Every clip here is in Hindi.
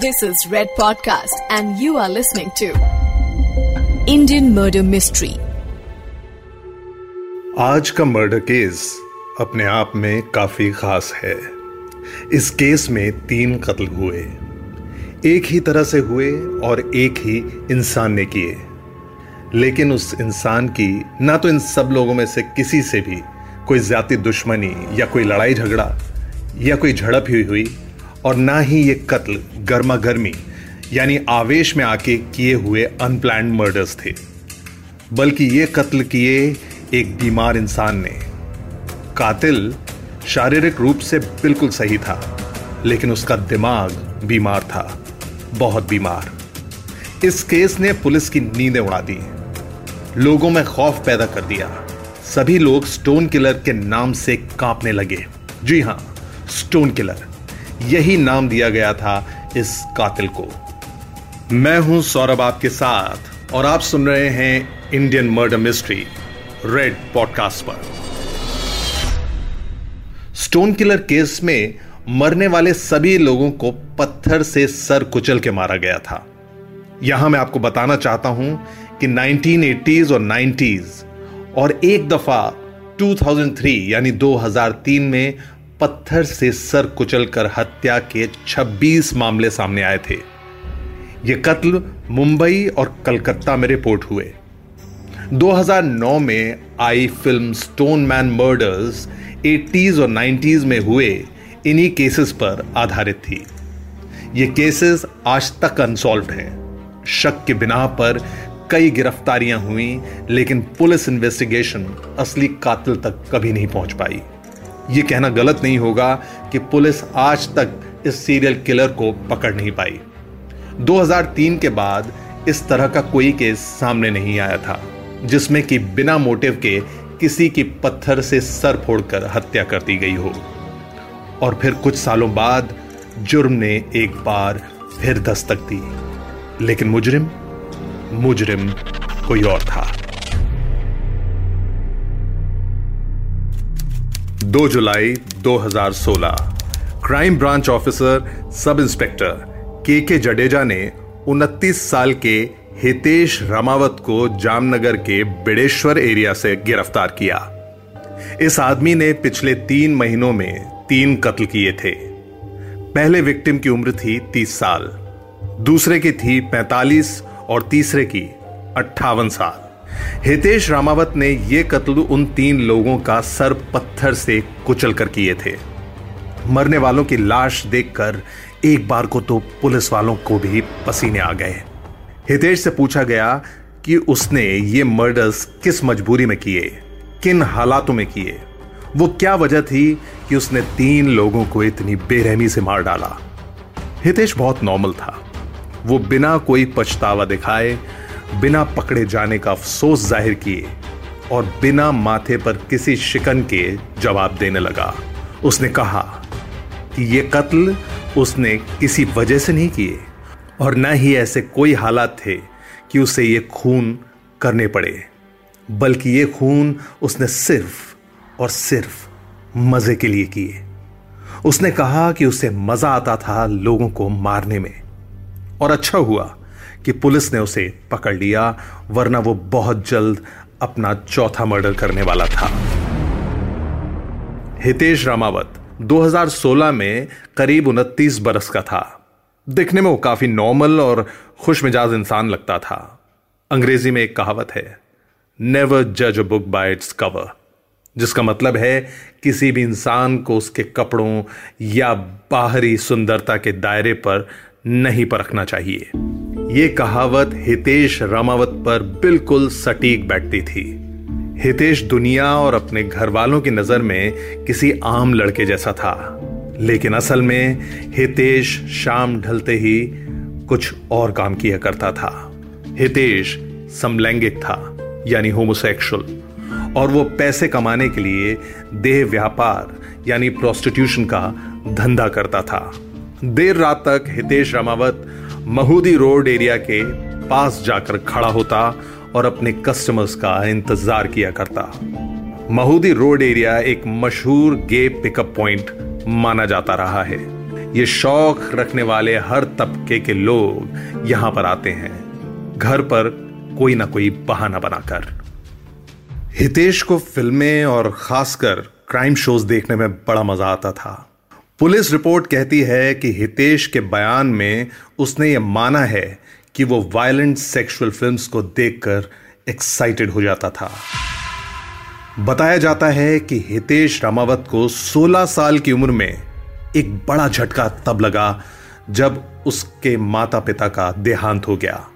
This is Red Podcast, and you are listening to Indian Murder Mystery. आज का मर्डर केस अपने आप में काफ़ी खास है। इस केस में तीन कत्ल हुए। एक ही तरह से हुए और एक ही इंसान ने किए। लेकिन उस इंसान की ना तो इन सब लोगों में से किसी से भी कोई ज़्यादा दुश्मनी या कोई लड़ाई झगड़ा या कोई झड़प हुई हुई और ना ही ये कत्ल गर्मा गर्मी यानी आवेश में आके किए हुए अनप्लान मर्डर्स थे। बल्कि ये कत्ल किए एक बीमार इंसान ने। कातिल शारीरिक रूप से बिल्कुल सही था, लेकिन उसका दिमाग बीमार था, बहुत बीमार। इस केस ने पुलिस की नींदें उड़ा दी। लोगों में खौफ पैदा कर दिया। सभी लोग स्टोन किलर के नाम से कांपने लगे। जी हाँ, स्टोन किलर। यही नाम दिया गया था इस कातिल को। मैं हूँ सौरभ आपके साथ, और आप सुन रहे हैं Indian murder mystery red podcast पर। स्टोन किलर केस में मरने वाले सभी लोगों को पत्थर से सर कुचल के मारा गया था। यहाँ मैं आपको बताना चाहता हूँ कि 1980s और 90s और एक दफ़ा 2003 यानी 2003 में पत्थर से सर कुचलकर हत्या के 26 मामले सामने आए थे। ये कत्ल मुंबई और कलकत्ता में रिपोर्ट हुए। 2009 में आई film stone man murders 80s और 90s में हुए, इन्हीं केसेस पर आधारित थी। ये केसेस आज तक अनसॉल्व हैं। शक के बिना पर कई गिरफ्तारियाँ हुई, लेकिन पुलिस इन्वेस्टिगेशन असली कातिल तक कभी नहीं पहुँच पाई। यह कहना गलत नहीं होगा कि पुलिस आज तक इस सीरियल किलर को पकड़ नहीं पाई। 2003 के बाद इस तरह का कोई केस सामने नहीं आया था, जिसमें कि बिना मोटिव के किसी की पत्थर से सर फोड़कर हत्या कर दी गई हो। और फिर कुछ सालों बाद जुर्म ने एक बार फिर दस्तक दी। लेकिन मुजरिम मुजरिम कोई और था। 2 जुलाई 2016 crime branch officer, sub inspector K K Jadeja ने 29 साल के हितेश रामावत को जामनगर के बिड़ेश्वर एरिया से गिरफ़्तार किया। इस आदमी ने पिछले तीन महीनों में तीन कत्ल किए थे। पहले विक्टिम की उम्र थी 30 साल, दूसरे की थी 45 और तीसरे की अट्ठावन साल। हितेश रामावत ने यह कत्ल उन तीन लोगों का सर पत्थर से कुचल कर किए थे। मरने वालों की लाश देखकर एक बार को तो पुलिस वालों को भी पसीने आ गए। हितेश से पूछा गया कि उसने ये मर्डर्स किस मजबूरी में किए, किन हालातों में किए? वो क्या वजह थी कि उसने तीन लोगों को इतनी बेरहमी से मार डाला? हितेश बहुत नॉर्मल था। वो बिना कोई पछतावा दिखाए बिना पकड़े जाने का अफसोस ज़ाहिर किए और बिना माथे पर किसी शिकन के जवाब देने लगा। उसने कहा कि यह कत्ल उसने किसी वजह से नहीं किए और न ही ऐसे कोई हालात थे कि उसे ये खून करने पड़े, बल्कि ये खून उसने सिर्फ़ और सिर्फ़ मज़े के लिए किए। उसने कहा कि उसे मज़ा आता था लोगों को मारने में और अच्छा हुआ कि पुलिस ने उसे पकड़ लिया, वरना वो बहुत जल्द अपना चौथा मर्डर करने वाला था। हितेश रामावत 2016 में करीब उनतीस बरस का था। दिखने में वो काफ़ी नॉर्मल और खुश मिजाज इंसान लगता था। अंग्रेज़ी में एक कहावत है नेवर जज a book by its cover जिसका मतलब है, किसी भी इंसान को उसके कपड़ों या बाहरी सुंदरता के दायरे पर नहीं परखना चाहिए। ये कहावत हितेश रामावत पर बिल्कुल सटीक बैठती थी। हितेश दुनिया और अपने घर वालों की नज़र में किसी आम लड़के जैसा था। लेकिन असल में हितेश शाम ढलते ही कुछ और काम किया करता था। हितेश समलैंगिक था, यानी होमोसेक्सुअल और वो पैसे कमाने के लिए देह व्यापार, यानी प्रोस्टिट्यूशन का धंधा करता था। देर रात तक हितेश रामावत महूदी रोड एरिया के पास जाकर खड़ा होता और अपने कस्टमर्स का इंतज़ार किया करता। महूदी रोड एरिया एक मशहूर गे पिकअप पॉइंट माना जाता रहा है। ये शौक रखने वाले हर तबके के लोग यहाँ पर आते हैं। घर पर कोई ना कोई बहाना बनाकर। हितेश को फ़िल्में और खासकर क्राइम शोज़ देखने में बड़ा मज़ा आता था। पुलिस रिपोर्ट कहती है कि हितेश के बयान में उसने यह माना है कि वो वायलेंट सेक्सुअल फिल्म्स को देखकर एक्साइटेड हो जाता था। बताया जाता है कि हितेश रामावत को 16 साल की उम्र में एक बड़ा झटका तब लगा जब उसके माता पिता का देहांत हो गया।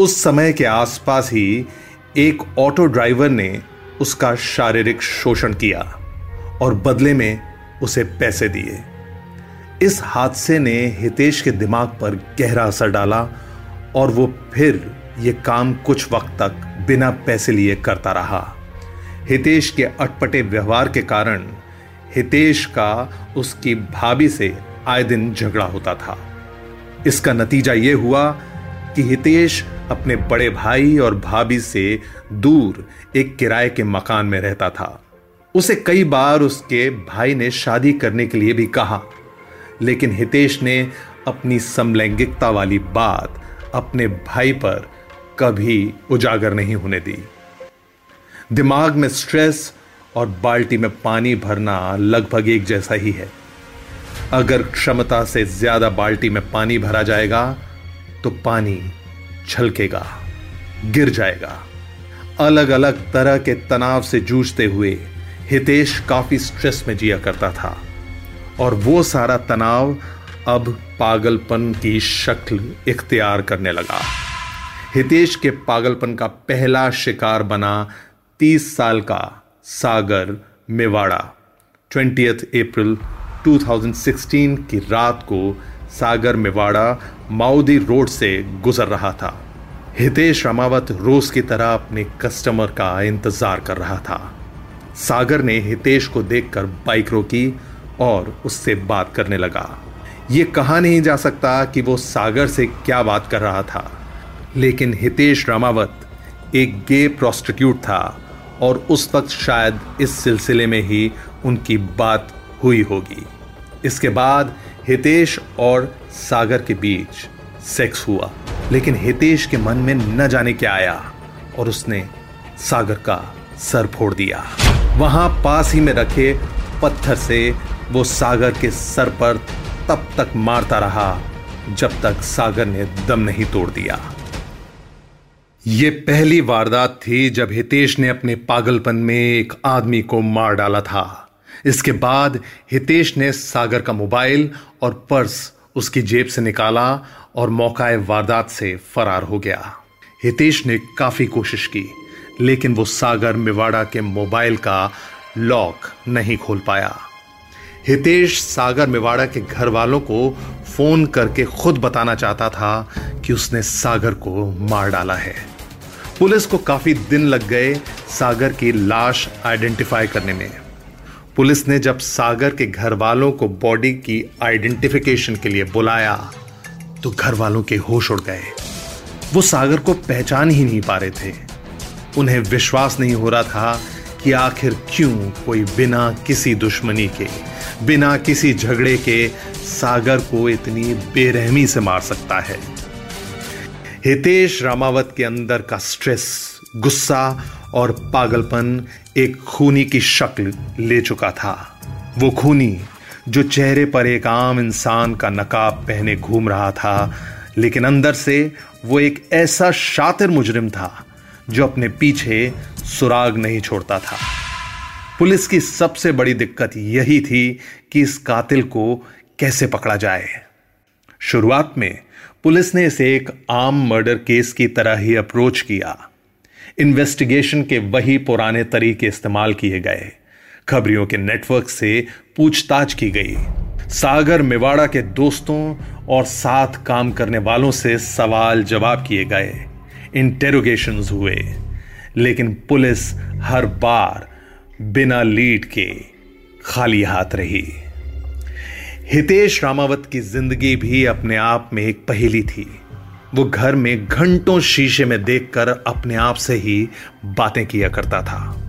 उस समय के आसपास ही एक ऑटो ड्राइवर ने उसका शारीरिक शोषण किया और बदले में उसे पैसे दिए। इस हादसे ने हितेश के दिमाग पर गहरा असर डाला और वो फिर ये काम कुछ वक्त तक बिना पैसे लिए करता रहा। हितेश के अटपटे व्यवहार के कारण हितेश का उसकी भाभी से आए दिन झगड़ा होता था। इसका नतीजा यह हुआ कि हितेश अपने बड़े भाई और भाभी से दूर एक किराए के मकान में रहता था। उसे कई बार उसके भाई ने शादी करने के लिए भी कहा, लेकिन हितेश ने अपनी समलैंगिकता वाली बात अपने भाई पर कभी उजागर नहीं होने दी। दिमाग में स्ट्रेस और बाल्टी में पानी भरना लगभग एक जैसा ही है। अगर क्षमता से ज़्यादा बाल्टी में पानी भरा जाएगा तो पानी छलकेगा, गिर जाएगा। अलग अलग तरह के तनाव से जूझते हुए हितेश काफ़ी स्ट्रेस में जिया करता था। और वो सारा तनाव अब पागलपन की शक्ल इख्तियार करने लगा। हितेश के पागलपन का पहला शिकार बना तीस साल का सागर मेवाड़ा। ट्वेंटी अप्रैल 2016 की रात को सागर मेवाड़ा माउदी रोड से गुजर रहा था। हितेश रामावत रोज की तरह अपने कस्टमर का इंतज़ार कर रहा था। सागर ने हितेश को देखकर बाइक रोकी और उससे बात करने लगा। यह कहा नहीं जा सकता कि वो सागर से क्या बात कर रहा था, लेकिन हितेश रामावत एक गे प्रोस्टिट्यूट था और उस वक्त शायद इस सिलसिले में ही उनकी बात हुई होगी। इसके बाद हितेश और सागर के बीच सेक्स हुआ, लेकिन हितेश के मन में न जाने क्या आया और उसने सागर का सर फोड़ दिया। वहाँ पास ही में रखे पत्थर से वो सागर के सर पर तब तक मारता रहा, जब तक सागर ने दम नहीं तोड़ दिया। ये पहली वारदात थी जब हितेश ने अपने पागलपन में एक आदमी को मार डाला था। इसके बाद हितेश ने सागर का मोबाइल और पर्स उसकी जेब से निकाला और मौकाए वारदात से फरार हो गया। हितेश ने काफ़ी कोशिश की लेकिन वो सागर मेवाड़ा के मोबाइल का लॉक नहीं खोल पाया। हितेश सागर मेवाड़ा के घर वालों को फ़ोन करके खुद बताना चाहता था कि उसने सागर को मार डाला है। पुलिस को काफ़ी दिन लग गए सागर की लाश आइडेंटिफाई करने में। पुलिस ने जब सागर के घर वालों को बॉडी की आइडेंटिफिकेशन के लिए बुलाया तो घर वालों के होश उड़ गए। वो सागर को पहचान ही नहीं पा रहे थे। उन्हें विश्वास नहीं हो रहा था कि आखिर क्यों कोई बिना किसी दुश्मनी के, बिना किसी झगड़े के सागर को इतनी बेरहमी से मार सकता है। हितेश रामावत के अंदर का स्ट्रेस, गुस्सा और पागलपन एक खूनी की शक्ल ले चुका था। वो खूनी, जो चेहरे पर एक आम इंसान का नकाब पहने घूम रहा था, लेकिन अंदर से वो एक ऐसा शातिर मुजरिम था जो अपने पीछे सुराग नहीं छोड़ता था। पुलिस की सबसे बड़ी दिक्कत यही थी कि इस कातिल को कैसे पकड़ा जाए। शुरुआत में पुलिस ने इसे एक आम मर्डर केस की तरह ही अप्रोच किया। इन्वेस्टिगेशन के वही पुराने तरीके इस्तेमाल किए गए। खबरियों के नेटवर्क से पूछताछ की गई। सागर मेवाड़ा के दोस्तों और साथ काम करने वालों से सवाल जवाब किए गए। इंटेरोगेशन हुए। लेकिन पुलिस हर बार बिना लीड के खाली हाथ रही। हितेश रामावत की ज़िंदगी भी अपने आप में एक पहेली थी। वो घर में घंटों शीशे में देखकर अपने आप से ही बातें किया करता था।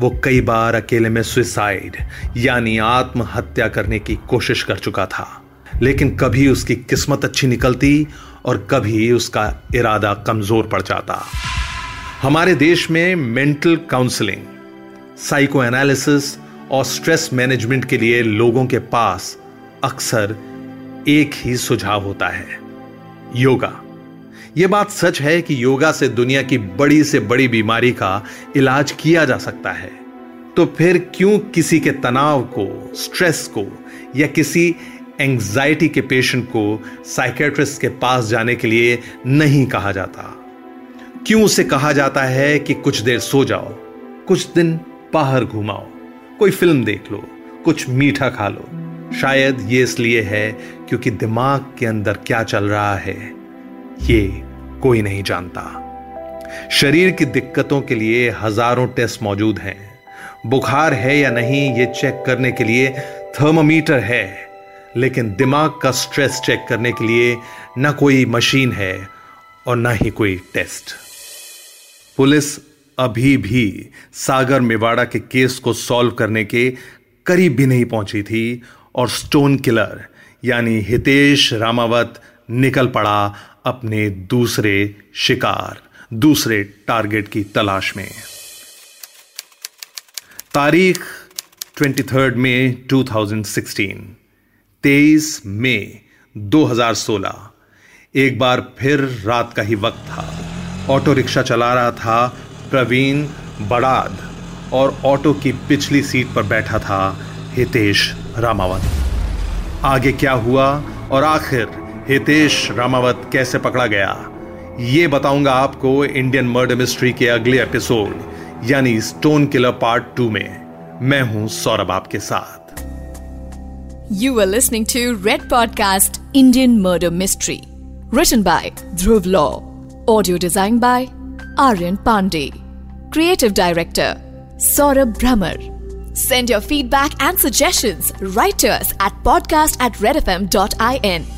वो कई बार अकेले में सुसाइड यानी आत्महत्या करने की कोशिश कर चुका था। लेकिन कभी उसकी किस्मत अच्छी निकलती और कभी उसका इरादा कमज़ोर पड़ जाता। हमारे देश में मेंटल काउंसलिंग साइको एनालिसिस और स्ट्रेस मैनेजमेंट के लिए लोगों के पास अक्सर एक ही सुझाव होता है, योगा। यह बात सच है कि योगा से दुनिया की बड़ी से बड़ी बीमारी का इलाज किया जा सकता है। तो फिर क्यों किसी के तनाव को स्ट्रेस को या किसी एंजाइटी के पेशेंट को साइकेट्रिस्ट के पास जाने के लिए नहीं कहा जाता। क्यों उसे कहा जाता है कि कुछ देर सो जाओ, कुछ दिन बाहर घुमाओ, कोई फ़िल्म देख लो, कुछ मीठा खा लो। शायद ये इसलिए है क्योंकि दिमाग के अंदर क्या चल रहा है, ये कोई नहीं जानता। शरीर की दिक्कतों के लिए हज़ारों टेस्ट मौजूद हैं। बुखार है या नहीं, ये चेक करने के लिए थर्मोमीटर है। लेकिन दिमाग का स्ट्रेस चेक करने के लिए ना कोई मशीन है और ना ही कोई टेस्ट पुलिस अभी भी सागर मेवाड़ा के केस को सॉल्व करने के करीब भी नहीं पहुँची थी और स्टोन किलर यानी हितेश रामावत निकल पड़ा अपने दूसरे शिकार, दूसरे टारगेट की तलाश में. तारीख 23 मई 2016 23 मई 2016 एक बार फिर रात का ही वक्त था। ऑटो रिक्शा चला रहा था प्रवीण बड़ाद और ऑटो की पिछली सीट पर बैठा था हितेश रामावत। आगे क्या हुआ और आखिर हितेश रामावत कैसे पकड़ा गया, ये बताऊँगा आपको इंडियन मर्डर मिस्ट्री के अगले एपिसोड, यानी स्टोन किलर पार्ट टू में। मैं हूँ सौरभ आपके साथ। You are listening to Red Podcast Indian Murder Mystery. Written by Dhruv Law. Audio design by Aryan Pandey. Creative Director Saurabh Brammer. Send your feedback and suggestions right to us at podcast at redfm.in.